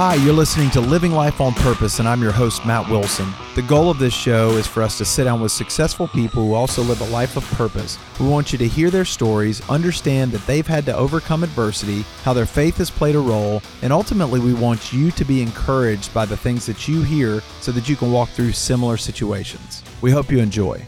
Hi, you're listening to Living Life on Purpose, and I'm your host, Matt Wilson. The goal of this show is for us to sit down with successful people who also live a life of purpose. We want you to hear their stories, understand that they've had to overcome adversity, how their faith has played a role, and ultimately, we want you to be encouraged by the things that you hear so that you can walk through similar situations. We hope you enjoy.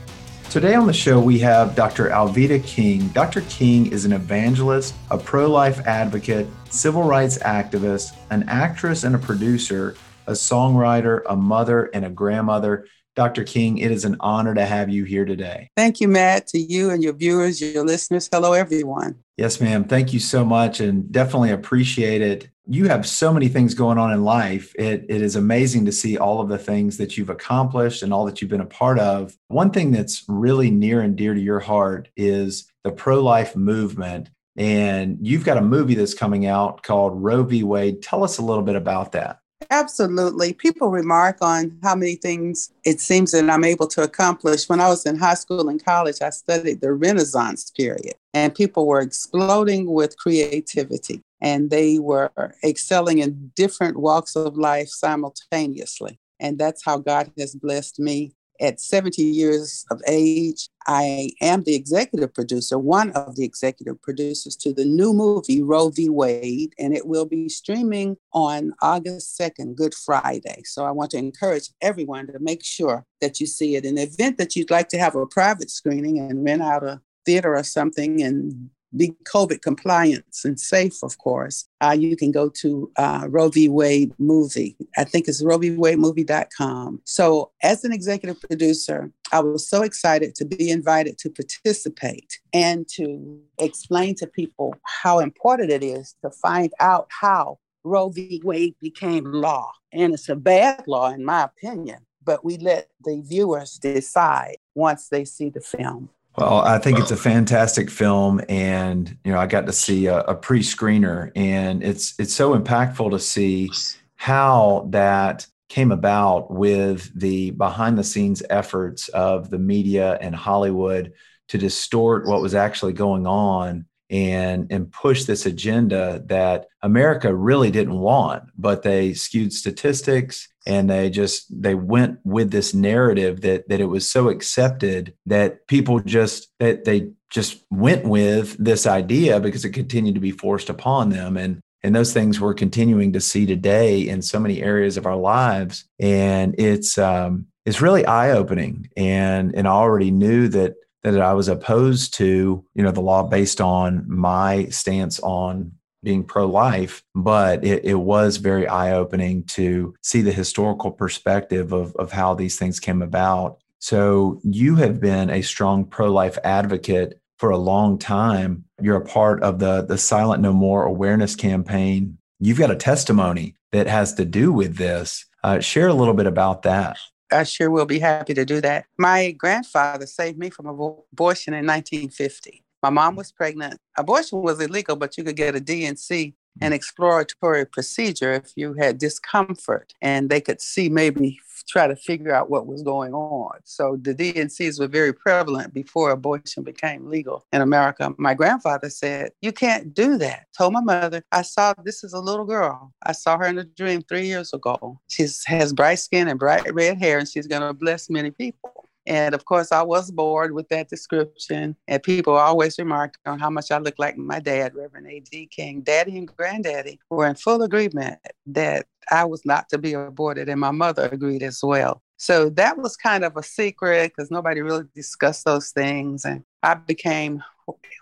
Today on the show, we have Dr. Alveda King. Dr. King is an evangelist, a pro life advocate, civil rights activist, an actress and a producer, a songwriter, a mother, and a grandmother. Dr. King, it is an honor to have you here today. Thank you, Matt, to you and your viewers, your listeners. Hello, everyone. Yes, ma'am. Thank you so much and definitely appreciate it. You have so many things going on in life. It, it is amazing to see all of the things that you've accomplished and all that you've been a part of. One thing that's really near and dear to your heart is the pro life movement. And you've got a movie that's coming out called Roe v. Wade. Tell us a little bit about that. Absolutely. People remark on how many things it seems that I'm able to accomplish. When I was in high school and college, I studied the Renaissance period, and people were exploding with creativity and they were excelling in different walks of life simultaneously. And that's how God has blessed me at 70 years of age, I am the executive producer, one of the executive producers to the new movie Roe v. Wade, and it will be streaming on August 2nd, Good Friday. So I want to encourage everyone to make sure that you see it. An event that you'd like to have a private screening and rent out a theater or something and be COVID compliance and safe, of course, uh, you can go to uh, Roe v. Wade movie. I think it's roeVWademovie.com. So, as an executive producer, I was so excited to be invited to participate and to explain to people how important it is to find out how Roe v. Wade became law. And it's a bad law, in my opinion, but we let the viewers decide once they see the film. Well, I think it's a fantastic film, and you know, I got to see a, a pre-screener, and it's it's so impactful to see how that came about with the behind-the-scenes efforts of the media and Hollywood to distort what was actually going on and and push this agenda that America really didn't want, but they skewed statistics and they just they went with this narrative that that it was so accepted that people just that they just went with this idea because it continued to be forced upon them. And and those things we're continuing to see today in so many areas of our lives. And it's um it's really eye opening and and I already knew that that I was opposed to, you know, the law based on my stance on being pro life, but it, it, was very eye opening to see the historical perspective of, of how these things came about. So, you have been a strong pro life advocate for a long time. You're a part of the, the Silent No More awareness campaign. You've got a testimony that has to do with this. Uh, share a little bit about that. I sure will be happy to do that. My grandfather saved me from abortion in 1950. My mom was pregnant. Abortion was illegal, but you could get a D&C, an mm. exploratory procedure, if you had discomfort, and they could see maybe try to figure out what was going on. So the D&Cs were very prevalent before abortion became legal in America. My grandfather said, You can't do that. Told my mother, I saw this is a little girl. I saw her in a dream three years ago. She has bright skin and bright red hair, and she's going to bless many people. And of course, I was bored with that description. And people always remarked on how much I look like my dad, Reverend A.D. King. Daddy and granddaddy were in full agreement that I was not to be aborted, and my mother agreed as well. So that was kind of a secret because nobody really discussed those things. And I became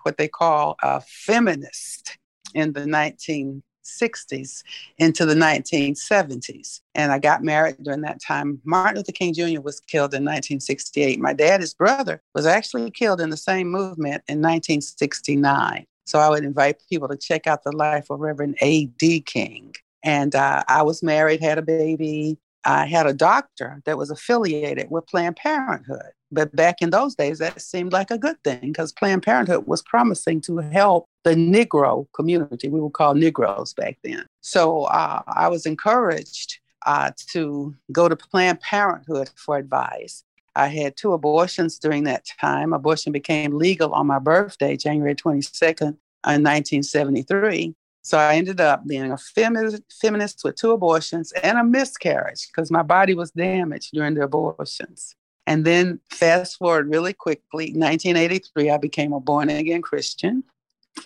what they call a feminist in the 1960s into the 1970s. And I got married during that time. Martin Luther King Jr. was killed in 1968. My dad, his brother, was actually killed in the same movement in 1969. So I would invite people to check out the life of Reverend A.D. King. And uh, I was married, had a baby. I had a doctor that was affiliated with Planned Parenthood. But back in those days, that seemed like a good thing because Planned Parenthood was promising to help the Negro community. We were called Negroes back then. So uh, I was encouraged uh, to go to Planned Parenthood for advice. I had two abortions during that time. Abortion became legal on my birthday, January 22nd, in 1973. So I ended up being a feminist, feminist with two abortions and a miscarriage because my body was damaged during the abortions. And then fast forward really quickly, 1983, I became a born again Christian.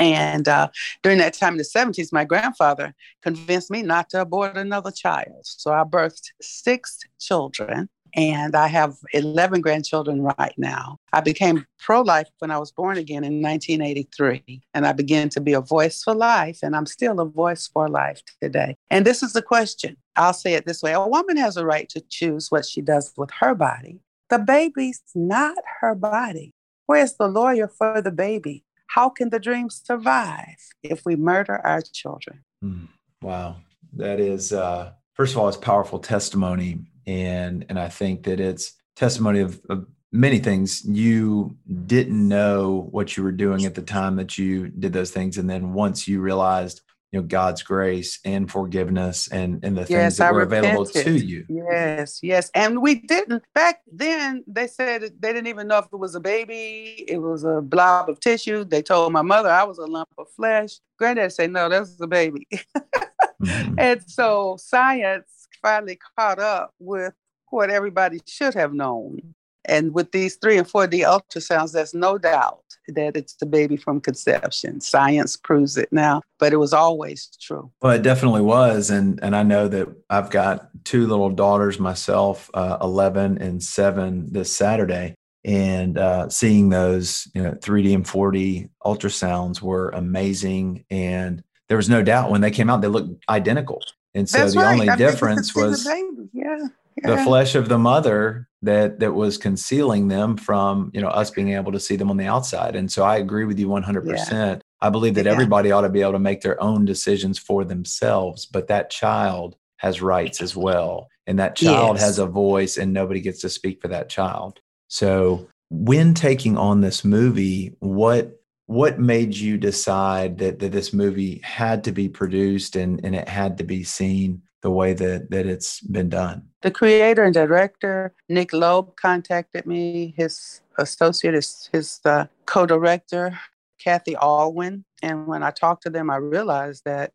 And uh, during that time in the 70s, my grandfather convinced me not to abort another child. So I birthed six children and I have 11 grandchildren right now. I became pro life when I was born again in 1983, and I began to be a voice for life, and I'm still a voice for life today. And this is the question I'll say it this way a woman has a right to choose what she does with her body. The baby's not her body. Where's the lawyer for the baby? How can the dream survive if we murder our children? Mm, wow. That is, uh, first of all, it's powerful testimony and and I think that it's testimony of, of many things. You didn't know what you were doing at the time that you did those things and then once you realized you know god's grace and forgiveness and and the yes, things that I were repented. available to you. Yes yes and we didn't back then they said they didn't even know if it was a baby it was a blob of tissue. They told my mother i was a lump of flesh. Granddad said no that's a baby. Mm-hmm. and so science finally caught up with what everybody should have known. And with these three and 4D ultrasounds, there's no doubt that it's the baby from conception. Science proves it now, but it was always true. Well, it definitely was. And, and I know that I've got two little daughters myself, uh, 11 and 7 this Saturday. And uh, seeing those you know, 3D and 4D ultrasounds were amazing. And there was no doubt when they came out, they looked identical. And so That's the right. only I difference was yeah, yeah. the flesh of the mother that that was concealing them from you know us being able to see them on the outside. And so I agree with you 100. Yeah. percent I believe that everybody ought to be able to make their own decisions for themselves, but that child has rights as well. And that child yes. has a voice and nobody gets to speak for that child. So when taking on this movie, what what made you decide that, that this movie had to be produced and, and it had to be seen the way that, that it's been done? The creator and director, Nick Loeb, contacted me. His associate is his uh, co director, Cathy Allyn. And when I talked to them, I realized that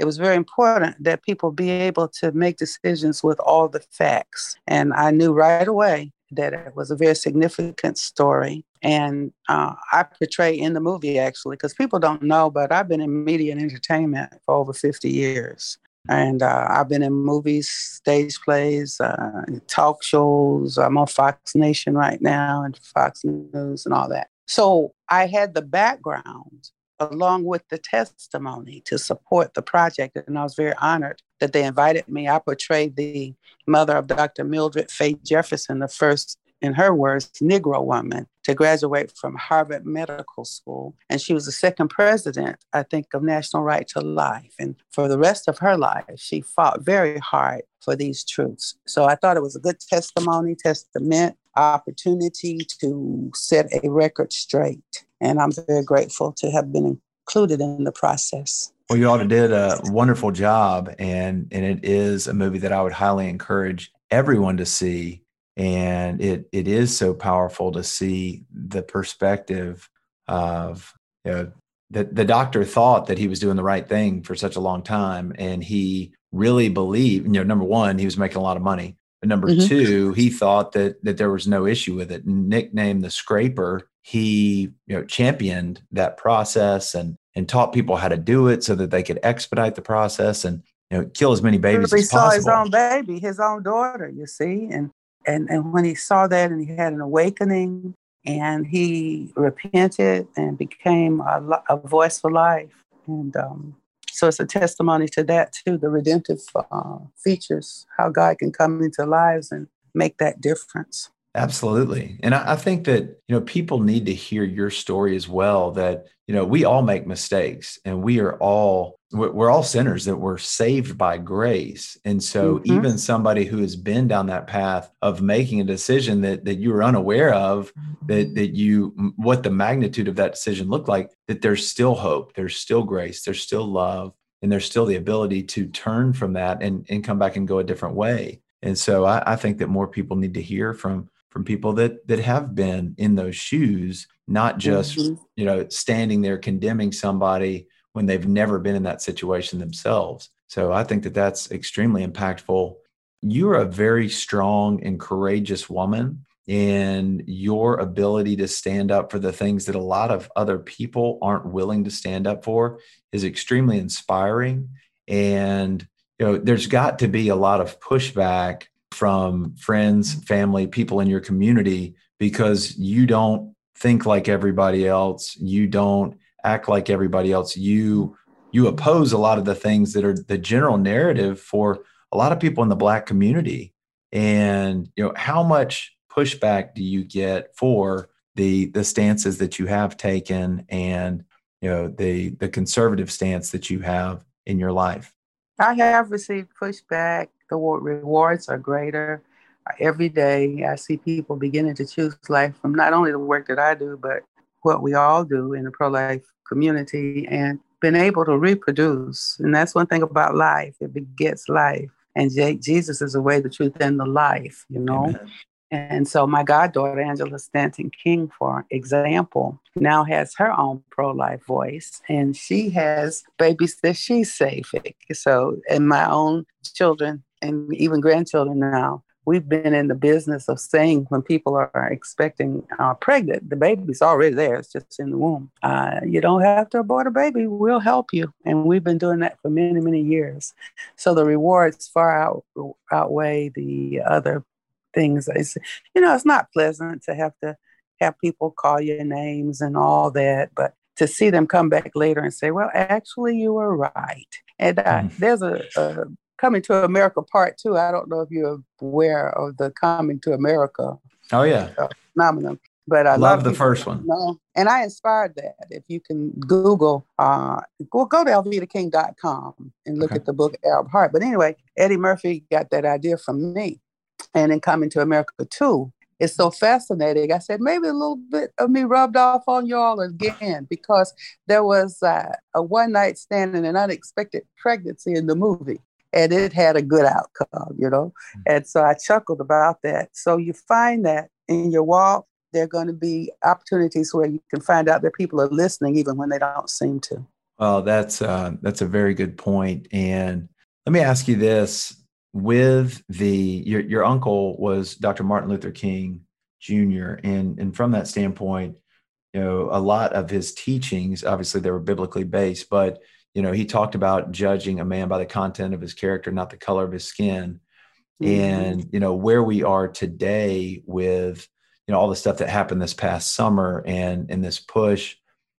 it was very important that people be able to make decisions with all the facts. And I knew right away that it was a very significant story. And uh, I portray in the movie actually, because people don't know, but I've been in media and entertainment for over 50 years. And uh, I've been in movies, stage plays, uh, talk shows. I'm on Fox Nation right now and Fox News and all that. So I had the background along with the testimony to support the project. And I was very honored that they invited me. I portrayed the mother of Dr. Mildred Fay Jefferson, the first, in her words, Negro woman to graduate from Harvard Medical School. And she was the second president, I think, of National Right to Life. And for the rest of her life, she fought very hard for these truths. So I thought it was a good testimony, testament, opportunity to set a record straight. And I'm very grateful to have been included in the process. Well, you all did a wonderful job, and and it is a movie that I would highly encourage everyone to see. And it it is so powerful to see the perspective of you know, the the doctor thought that he was doing the right thing for such a long time, and he really believed. You know, number one, he was making a lot of money. But number mm-hmm. two, he thought that that there was no issue with it. Nicknamed the scraper, he you know championed that process and and taught people how to do it so that they could expedite the process and you know kill as many babies he as possible. saw his own baby, his own daughter, you see, and and and when he saw that and he had an awakening and he repented and became a, a voice for life and um, so it's a testimony to that too the redemptive uh, features how god can come into lives and make that difference Absolutely. And I, I, think that, you know, people need to hear your story as well that, you know, we all make mistakes and we are all, we're all sinners that were saved by grace. And so mm-hmm. even somebody who has been down that path of making a decision that, that you were unaware of, that, that you, what the magnitude of that decision looked like, that there's still hope, there's still grace, there's still love, and there's still the ability to turn from that and, and come back and go a different way. And so I, I think that more people need to hear from from people that that have been in those shoes not just mm-hmm. you know standing there condemning somebody when they've never been in that situation themselves. So I think that that's extremely impactful. You're a very strong and courageous woman in your ability to stand up for the things that a lot of other people aren't willing to stand up for is extremely inspiring and you know there's got to be a lot of pushback from friends family people in your community because you don't think like everybody else you don't act like everybody else. You you oppose a lot of the things that are the general narrative for a lot of people in the black community. And you know how much pushback do you get for the the stances that you have taken and you know the the conservative stance that you have in your life? I have received pushback. The rewards are greater. Every day i see people beginning to choose life from not only the work that i do but what we all do in the pro-life community and been able to reproduce and that's one thing about life it begets life and jesus is the way the truth and the life you know Amen. And so my goddaughter, Angela Stanton King, for example, now has her own pro-life voice and she has babies that she's saving. So, and my own children and even grandchildren now, we've been in the business of saying when people are expecting are uh, pregnant, the baby's already there, it's just in the womb. Uh, you don't have to abort a baby, we'll help you. And we've been doing that for many, many years. So the rewards far out, outweigh the other things. It's, you know, it's not pleasant to have to have people call your names and all that, but to see them come back later and say, well, actually, you were right. And uh, mm. there's a, a, Coming to America part two. I don't know if you're aware of the Coming to America. Oh, yeah. Uh, phenomenon. But I love the first one. Know, and I inspired that. If you can Google, uh, go, go to alvedaking.com and look okay. at the book Arab Heart. But anyway, Eddie Murphy got that idea from me and in Coming to America too. It's so fascinating. I said, maybe a little bit of me rubbed off on y'all again because there was uh, a one night stand and an unexpected pregnancy in the movie. And it had a good outcome, you know? Mm. And so I chuckled about that. So you find that in your walk, there are going to be opportunities where you can find out that people are listening even when they don't seem to. Well, that's uh, that's a very good point. And let me ask you this: with the your your uncle was Dr. Martin Luther King Jr. and and from that standpoint, you know, a lot of his teachings obviously they were biblically based, but you know, he talked about judging a man by the content of his character, not the color of his skin. Mm-hmm. And you know, where we are today with you know all the stuff that happened this past summer and in this push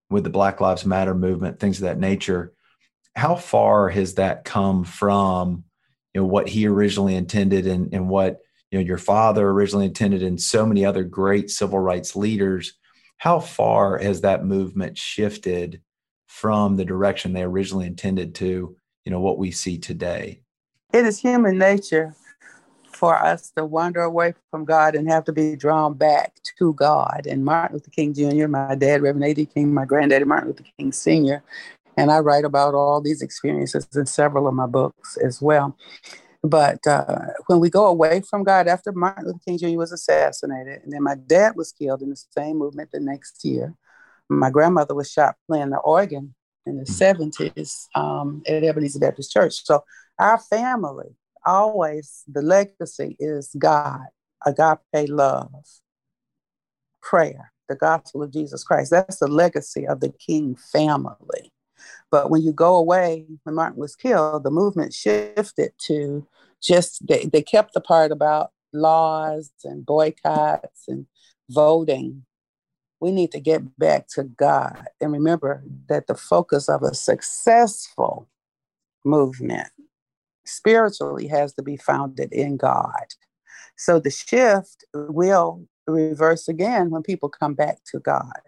with the Black Lives Matter movement, things of that nature. How far has that come from you know what he originally intended and, and what you know your father originally intended and so many other great civil rights leaders how far has that movement shifted from the direction they originally intended to you know what we see today it is human nature for us to wander away from God and have to be drawn back to God. And Martin Luther King Jr., my dad, Reverend A.D. King, my granddaddy, Martin Luther King Sr., and I write about all these experiences in several of my books as well. But uh, when we go away from God, after Martin Luther King Jr. was assassinated, and then my dad was killed in the same movement the next year, my grandmother was shot playing the organ in the 70s hmm. um, at Ebenezer Baptist Church. So our family, always, the legacy is God, agape love, prayer, the gospel of Jesus Christ. That's the legacy of the King family. But when you go away, when Martin was killed, the movement shifted to just, they, they kept the part about laws and boycotts and voting. We need to get back to God and remember that the focus of a successful movement spiritually has to be founded in God. So the shift will reverse again when people come back to God.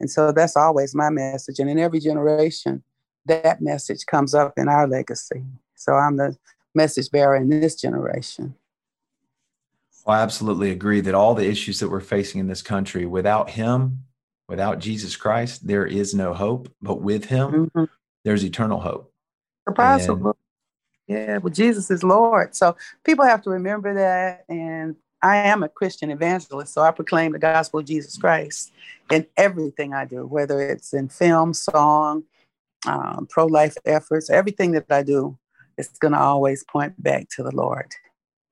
And so that's always my message. And in every generation, that message comes up in our legacy. So I'm the message bearer in this generation. Well, I absolutely agree that all the issues that we're facing in this country, without Him, without Jesus Christ, there is no hope. But with Him, mm-hmm. there's eternal hope. Possible. And, yeah, but Jesus is Lord. So people have to remember that and I am a Christian evangelist, so I proclaim the gospel of Jesus Christ in everything I do, whether it's in film, song, um, pro life efforts, everything that I do, it's going to always point back to the Lord.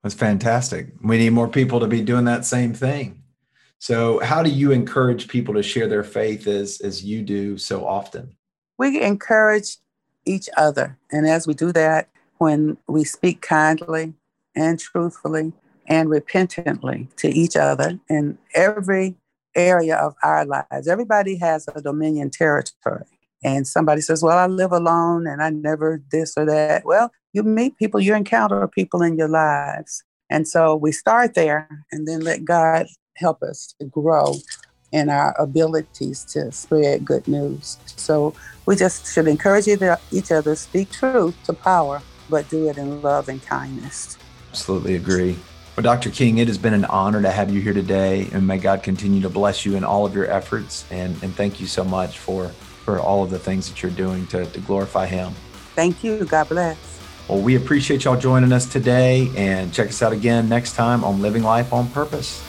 That's fantastic. We need more people to be doing that same thing. So, how do you encourage people to share their faith as, as you do so often? We encourage each other. And as we do that, when we speak kindly and truthfully and repentantly to each other in every area of our lives, everybody has a dominion territory. And somebody says, Well, I live alone and I never this or that. Well, you meet people, you encounter people in your lives. And so we start there and then let God help us to grow in our abilities to spread good news. So we just should encourage each other, speak truth to power, but do it in love and kindness. Absolutely agree. Well, Dr. King, it has been an honor to have you here today, and may God continue to bless you in all of your efforts. And, and thank you so much for, for all of the things that you're doing to, to glorify Him. Thank you. God bless. Well, we appreciate y'all joining us today, and check us out again next time on Living Life on Purpose.